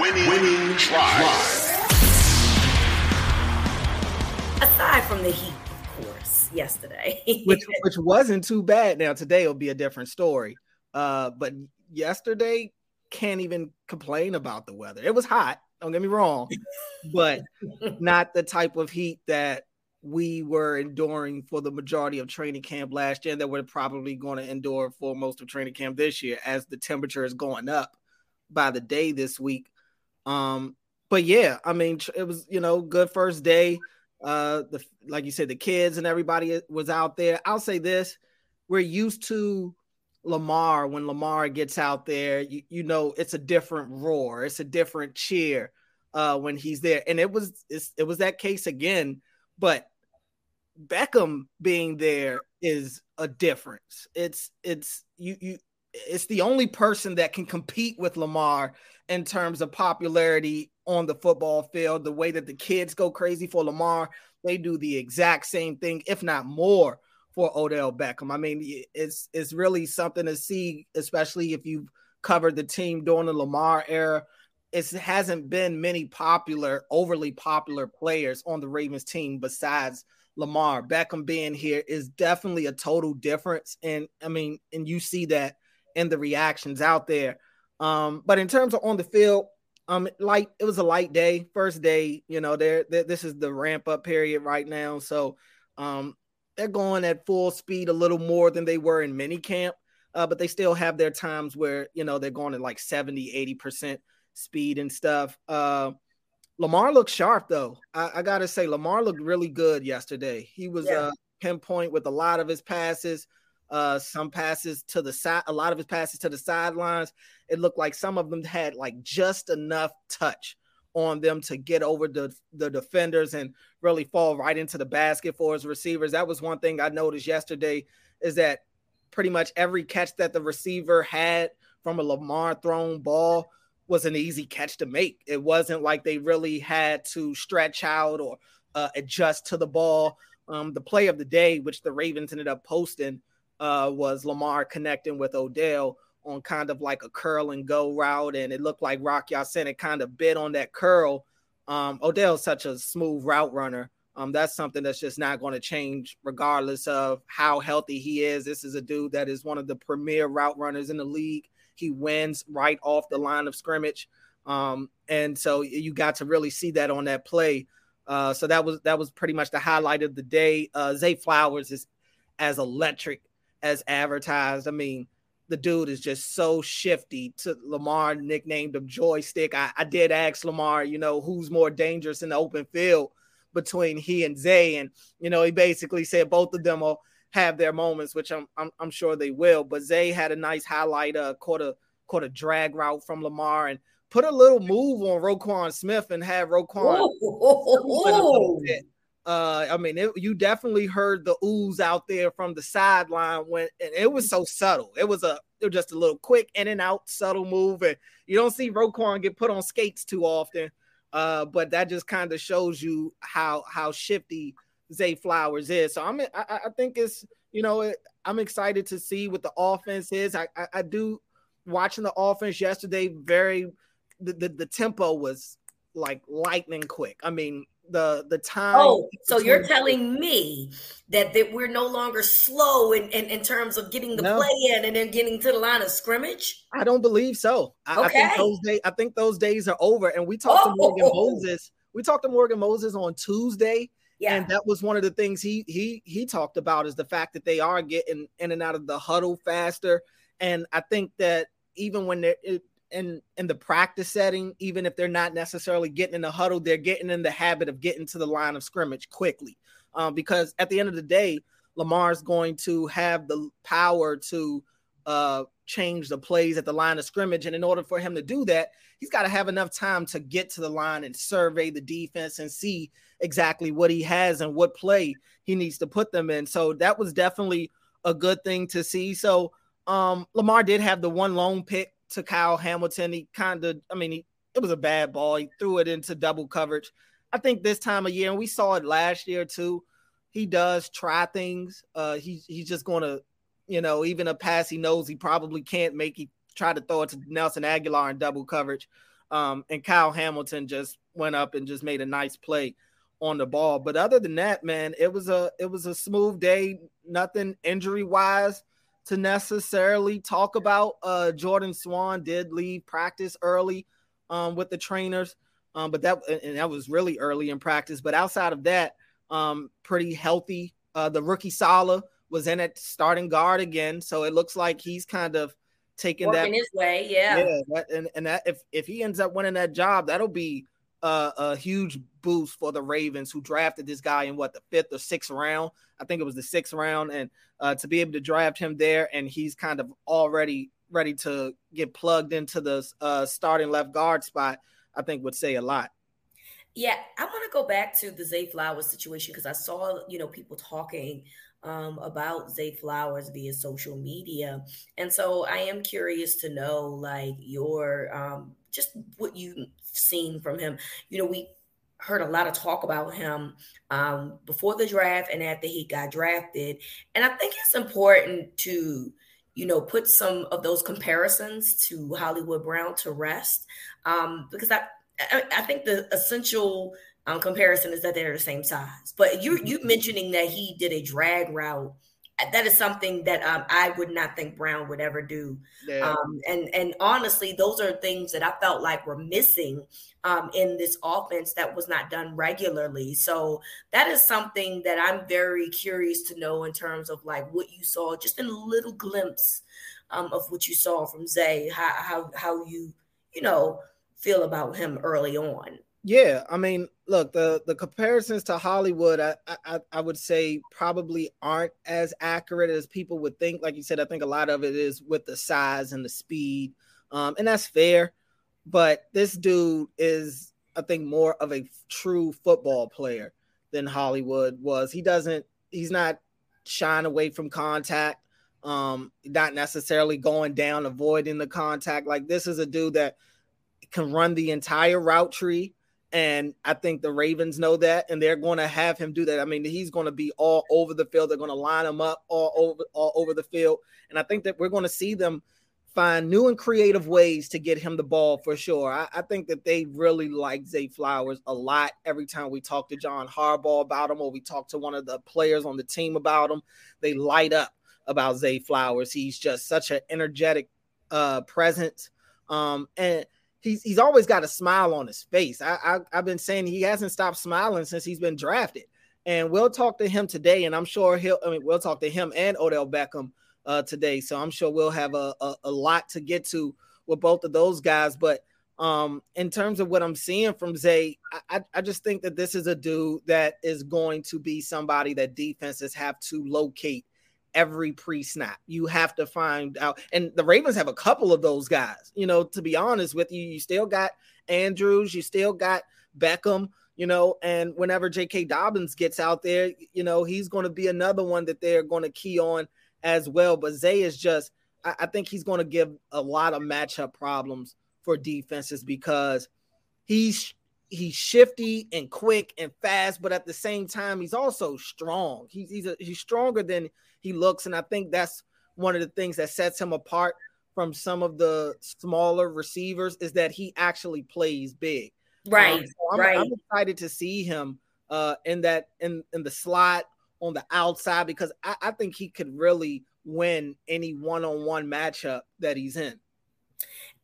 Winning, winning drive. Aside from the heat, of course, yesterday, which which wasn't too bad. Now today will be a different story. Uh, but yesterday can't even complain about the weather. It was hot. Don't get me wrong, but not the type of heat that we were enduring for the majority of training camp last year that we're probably going to endure for most of training camp this year as the temperature is going up by the day this week. Um, but yeah, I mean, it was, you know, good first day. Uh, the, like you said, the kids and everybody was out there. I'll say this, we're used to Lamar when Lamar gets out there, you, you know, it's a different roar. It's a different cheer uh, when he's there. And it was, it was that case again but Beckham being there is a difference. It's it's you you it's the only person that can compete with Lamar in terms of popularity on the football field. The way that the kids go crazy for Lamar, they do the exact same thing, if not more, for Odell Beckham. I mean, it's it's really something to see, especially if you've covered the team during the Lamar era it hasn't been many popular, overly popular players on the Ravens team besides Lamar. Beckham being here is definitely a total difference. And I mean, and you see that in the reactions out there. Um, but in terms of on the field, um, light it was a light day, first day, you know, they're this is the ramp up period right now. So um they're going at full speed a little more than they were in mini camp. Uh, but they still have their times where you know they're going at like 70 80 percent speed and stuff. Uh, Lamar looked sharp though. I, I, gotta say, Lamar looked really good yesterday. He was yeah. uh, pinpoint with a lot of his passes. Uh, some passes to the side, a lot of his passes to the sidelines. It looked like some of them had like just enough touch on them to get over the the defenders and really fall right into the basket for his receivers. That was one thing I noticed yesterday is that pretty much every catch that the receiver had from a Lamar thrown ball was an easy catch to make. It wasn't like they really had to stretch out or uh, adjust to the ball. Um, the play of the day, which the Ravens ended up posting, uh, was Lamar connecting with Odell on kind of like a curl and go route, and it looked like Rock Ya-Sin it kind of bit on that curl. Um, Odell's such a smooth route runner. Um, that's something that's just not going to change regardless of how healthy he is. This is a dude that is one of the premier route runners in the league. He wins right off the line of scrimmage. Um, and so you got to really see that on that play. Uh, so that was that was pretty much the highlight of the day. Uh, Zay Flowers is as electric as advertised. I mean, the dude is just so shifty. To Lamar nicknamed him joystick. I, I did ask Lamar, you know, who's more dangerous in the open field between he and Zay, and you know, he basically said both of them will have their moments, which I'm I'm, I'm sure they will. But Zay had a nice highlight, uh, caught a caught a drag route from Lamar and put a little move on Roquan Smith and had Roquan. Uh, I mean, it, you definitely heard the ooze out there from the sideline when, and it was so subtle. It was a, it was just a little quick in and out, subtle move, and you don't see Roquan get put on skates too often. Uh, but that just kind of shows you how how shifty Zay Flowers is. So I'm I, I think it's you know I'm excited to see what the offense is. I I, I do watching the offense yesterday. Very the, the, the tempo was like lightning quick. I mean the the time. Oh, so you're telling me that that we're no longer slow in, in, in terms of getting the no. play in and then getting to the line of scrimmage? I don't believe so. I, okay. I think those days I think those days are over. And we talked oh. to Morgan oh. Moses. We talked to Morgan Moses on Tuesday yeah. And that was one of the things he he he talked about is the fact that they are getting in and out of the huddle faster. And I think that even when they're in in the practice setting, even if they're not necessarily getting in the huddle, they're getting in the habit of getting to the line of scrimmage quickly. Um, because at the end of the day, Lamar's going to have the power to uh, change the plays at the line of scrimmage. And in order for him to do that, he's got to have enough time to get to the line and survey the defense and see exactly what he has and what play he needs to put them in. So that was definitely a good thing to see. So um, Lamar did have the one lone pick to Kyle Hamilton. He kind of, I mean, he, it was a bad ball. He threw it into double coverage. I think this time of year, and we saw it last year too. He does try things. Uh, he's he's just going to, you know, even a pass he knows he probably can't make. He try to throw it to Nelson Agholor in double coverage. Um, and Kyle Hamilton just went up and just made a nice play on the ball. But other than that, man, it was a it was a smooth day. Nothing injury wise to necessarily talk about. Uh, Jordan Swan did leave practice early um, with the trainers, um, but that and that was really early in practice. But outside of that, um, pretty healthy. Uh, the rookie Sala was in at starting guard again, so it looks like he's kind of taking Working that his way. Yeah, yeah. That, and and that if if he ends up winning that job, that'll be a, a huge boost for the Ravens, who drafted this guy in what the fifth or sixth round. I think it was the sixth round, and uh, to be able to draft him there, and he's kind of already ready to get plugged into the uh, starting left guard spot, I think would say a lot. Yeah, I want to go back to the Zay Flowers situation because I saw, you know, people talking um, about Zay Flowers via social media. And so I am curious to know, like, your um, just what you've seen from him. You know, we heard a lot of talk about him um, before the draft and after he got drafted. And I think it's important to, you know, put some of those comparisons to Hollywood Brown to rest um, because I, I, I think the essential um, comparison is that they're the same size. But you you mm-hmm. mentioning that he did a drag route that is something that um, I would not think Brown would ever do. Yeah. Um, and and honestly, those are things that I felt like were missing um, in this offense that was not done regularly. So that is something that I'm very curious to know in terms of like what you saw, just in a little glimpse um, of what you saw from Zay, how how how you you know feel about him early on. Yeah, I mean, look, the the comparisons to Hollywood, I, I I would say probably aren't as accurate as people would think. Like you said, I think a lot of it is with the size and the speed, um, and that's fair. But this dude is, I think, more of a true football player than Hollywood was. He doesn't, he's not shying away from contact, um, not necessarily going down, avoiding the contact. Like this is a dude that can run the entire route tree and I think the Ravens know that, and they're going to have him do that. I mean, he's going to be all over the field. They're going to line him up all over, all over the field, and I think that we're going to see them find new and creative ways to get him the ball for sure. I, I, think that they really like Zay Flowers a lot. Every time we talk to John Harbaugh about him, or we talk to one of the players on the team about him, they light up about Zay Flowers. He's just such an energetic uh, presence, um, and he's he's always got a smile on his face. I, I I've been saying he hasn't stopped smiling since he's been drafted. And we'll talk to him today, and I'm sure he'll. I mean, we'll talk to him and Odell Beckham uh, today. So I'm sure we'll have a, a, a lot to get to with both of those guys. But um, in terms of what I'm seeing from Zay, I, I just think that this is a dude that is going to be somebody that defenses have to locate every pre-snap. You have to find out, and the Ravens have a couple of those guys. You know, to be honest with you, you still got Andrews, you still got Beckham. You know, and whenever J.K. Dobbins gets out there, you know he's going to be another one that they're going to key on as well. But Zay is just, I, I think he's going to give a lot of matchup problems for defenses because he's he's shifty and quick and fast, but at the same time, he's also strong. He's he's, a, he's stronger than he looks, and I think that's one of the things that sets him apart from some of the smaller receivers is that he actually plays big. Right. Um, so I'm, right. I'm excited to see him uh, in that in in the slot on the outside because I, I think he could really win any one-on-one matchup that he's in.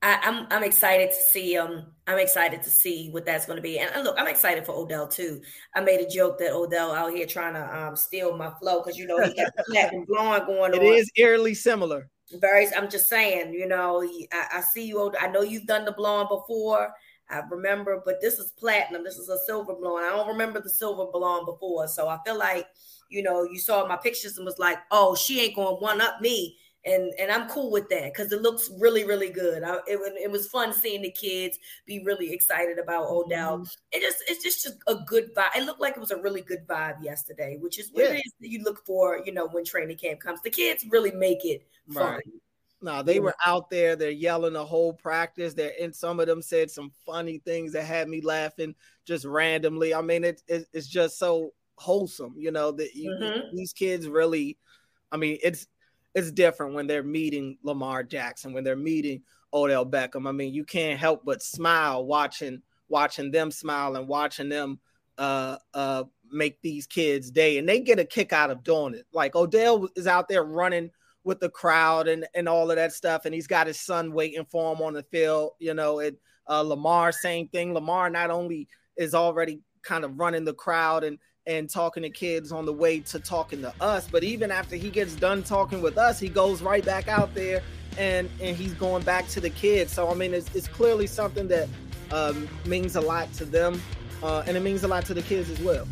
I, am I'm, I'm excited to see um I'm excited to see what that's going to be. And look, I'm excited for Odell too. I made a joke that Odell out here trying to um steal my flow because you know he got the blonde going it on. It is eerily similar. Very. I'm just saying, you know, I, I see you. I know you've done the blonde before. I remember, but this is platinum. This is a silver blonde. I don't remember the silver blonde before, so I feel like you know you saw my pictures and was like, oh, she ain't going one up me and and I'm cool with that because it looks really really good. I, it, it was fun seeing the kids be really excited about Odell. Mm-hmm. It just it's just a good vibe. It looked like it was a really good vibe yesterday, which is what yeah. it is that you look for. You know when training camp comes, the kids really make it fun. Right. No, they were out there. They're yelling the whole practice. They're and some of them said some funny things that had me laughing just randomly. I mean, it, it it's just so wholesome, you know. That mm-hmm. these kids really, I mean, it's it's different when they're meeting Lamar Jackson, when they're meeting Odell Beckham. I mean, you can't help but smile watching watching them smile and watching them uh uh make these kids day and they get a kick out of doing it. Like Odell is out there running with the crowd and and all of that stuff and he's got his son waiting for him on the field, you know, it uh Lamar same thing. Lamar not only is already kind of running the crowd and and talking to kids on the way to talking to us. But even after he gets done talking with us, he goes right back out there and and he's going back to the kids. So I mean, it's, it's clearly something that um, means a lot to them, uh, and it means a lot to the kids as well.